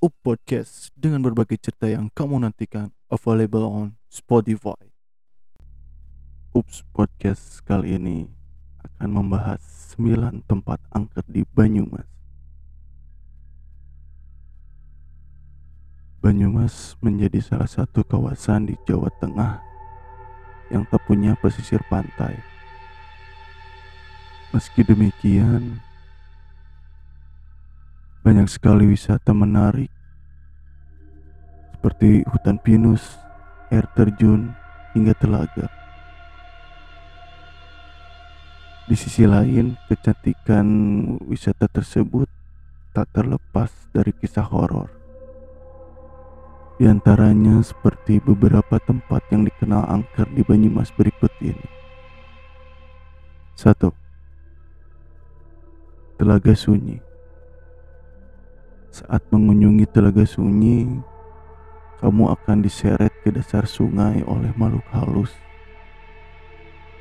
Up Podcast dengan berbagai cerita yang kamu nantikan available on Spotify. Ups Podcast kali ini akan membahas 9 tempat angker di Banyumas. Banyumas menjadi salah satu kawasan di Jawa Tengah yang tak punya pesisir pantai. Meski demikian, banyak sekali wisata menarik seperti hutan pinus, air terjun, hingga telaga. Di sisi lain, kecantikan wisata tersebut tak terlepas dari kisah horor. Di antaranya seperti beberapa tempat yang dikenal angker di Banyumas berikut ini. 1. Telaga Sunyi saat mengunjungi telaga sunyi, kamu akan diseret ke dasar sungai oleh makhluk halus.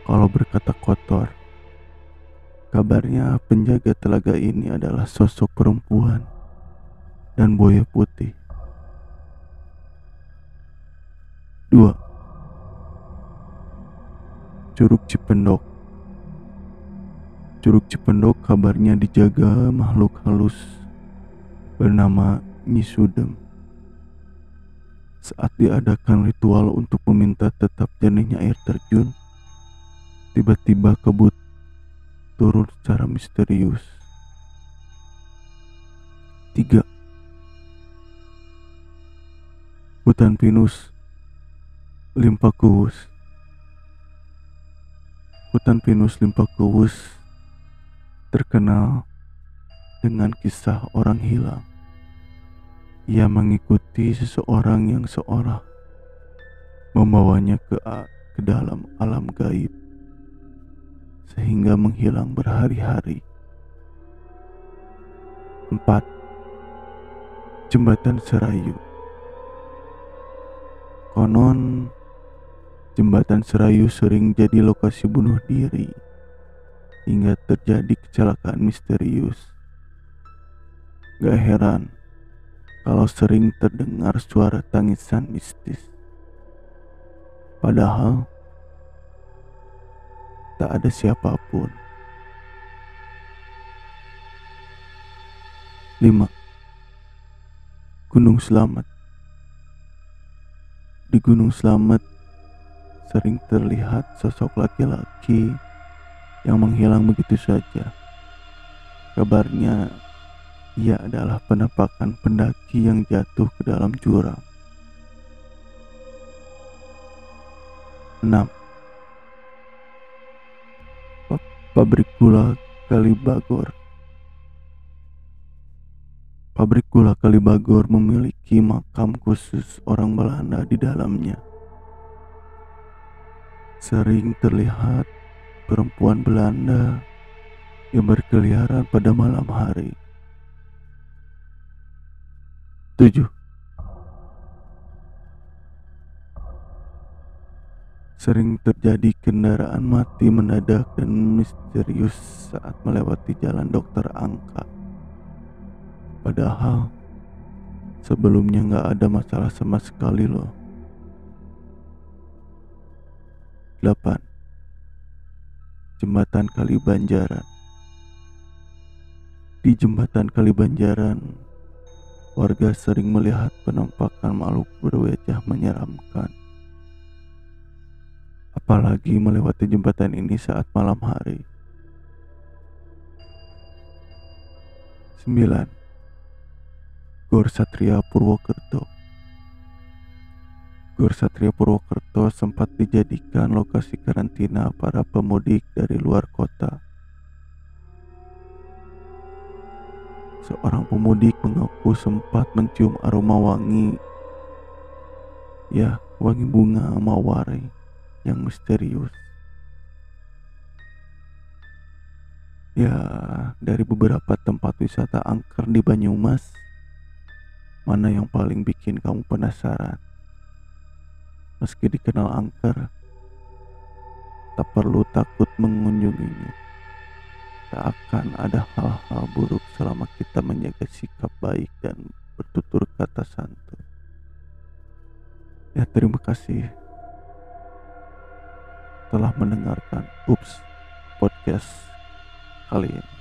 Kalau berkata kotor, kabarnya penjaga telaga ini adalah sosok perempuan dan buaya putih. Dua, Curug Cipendok Curug Cipendok kabarnya dijaga makhluk halus bernama Nyisudem. Saat diadakan ritual untuk meminta tetap jernihnya air terjun, tiba-tiba kebut turun secara misterius. Tiga, Hutan pinus Limpakuwus Hutan pinus Limpakuwus terkenal dengan kisah orang hilang. Ia mengikuti seseorang yang seorang membawanya ke ke dalam alam gaib sehingga menghilang berhari-hari. 4. Jembatan Serayu Konon Jembatan Serayu sering jadi lokasi bunuh diri hingga terjadi kecelakaan misterius. Gak heran kalau sering terdengar suara tangisan mistis. Padahal tak ada siapa pun. 5. Gunung Selamat Di Gunung Selamat sering terlihat sosok laki-laki yang menghilang begitu saja. Kabarnya ia adalah penampakan pendaki yang jatuh ke dalam jurang. 6. Pabrik gula Kalibagor Pabrik gula Kalibagor memiliki makam khusus orang Belanda di dalamnya. Sering terlihat perempuan Belanda yang berkeliaran pada malam hari. 7 Sering terjadi kendaraan mati mendadak dan misterius saat melewati jalan dokter angka. Padahal sebelumnya nggak ada masalah sama sekali loh. 8. Jembatan Kali Banjaran Di jembatan Kali Banjaran warga sering melihat penampakan makhluk berwajah menyeramkan. Apalagi melewati jembatan ini saat malam hari. 9. Gor Satria Purwokerto Gor Satria Purwokerto sempat dijadikan lokasi karantina para pemudik dari luar kota Seorang pemudik mengaku sempat mencium aroma wangi. Ya, wangi bunga mawar yang misterius. Ya, dari beberapa tempat wisata angker di Banyumas, mana yang paling bikin kamu penasaran? Meski dikenal angker, tak perlu takut mengunjunginya tak akan ada hal-hal buruk selama kita menjaga sikap baik dan bertutur kata santun. Ya terima kasih telah mendengarkan Ups Podcast kali ini.